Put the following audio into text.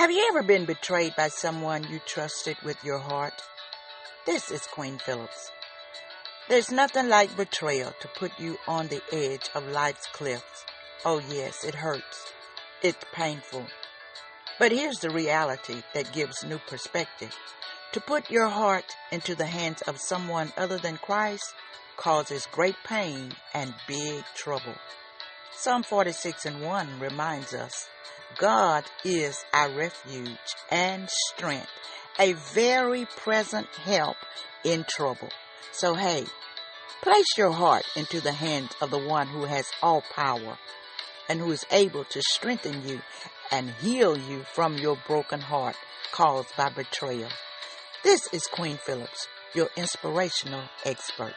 Have you ever been betrayed by someone you trusted with your heart? This is Queen Phillips. There's nothing like betrayal to put you on the edge of life's cliffs. Oh yes, it hurts. It's painful. But here's the reality that gives new perspective. To put your heart into the hands of someone other than Christ causes great pain and big trouble. Psalm 46 and 1 reminds us, God is our refuge and strength, a very present help in trouble. So hey, place your heart into the hands of the one who has all power and who is able to strengthen you and heal you from your broken heart caused by betrayal. This is Queen Phillips, your inspirational expert.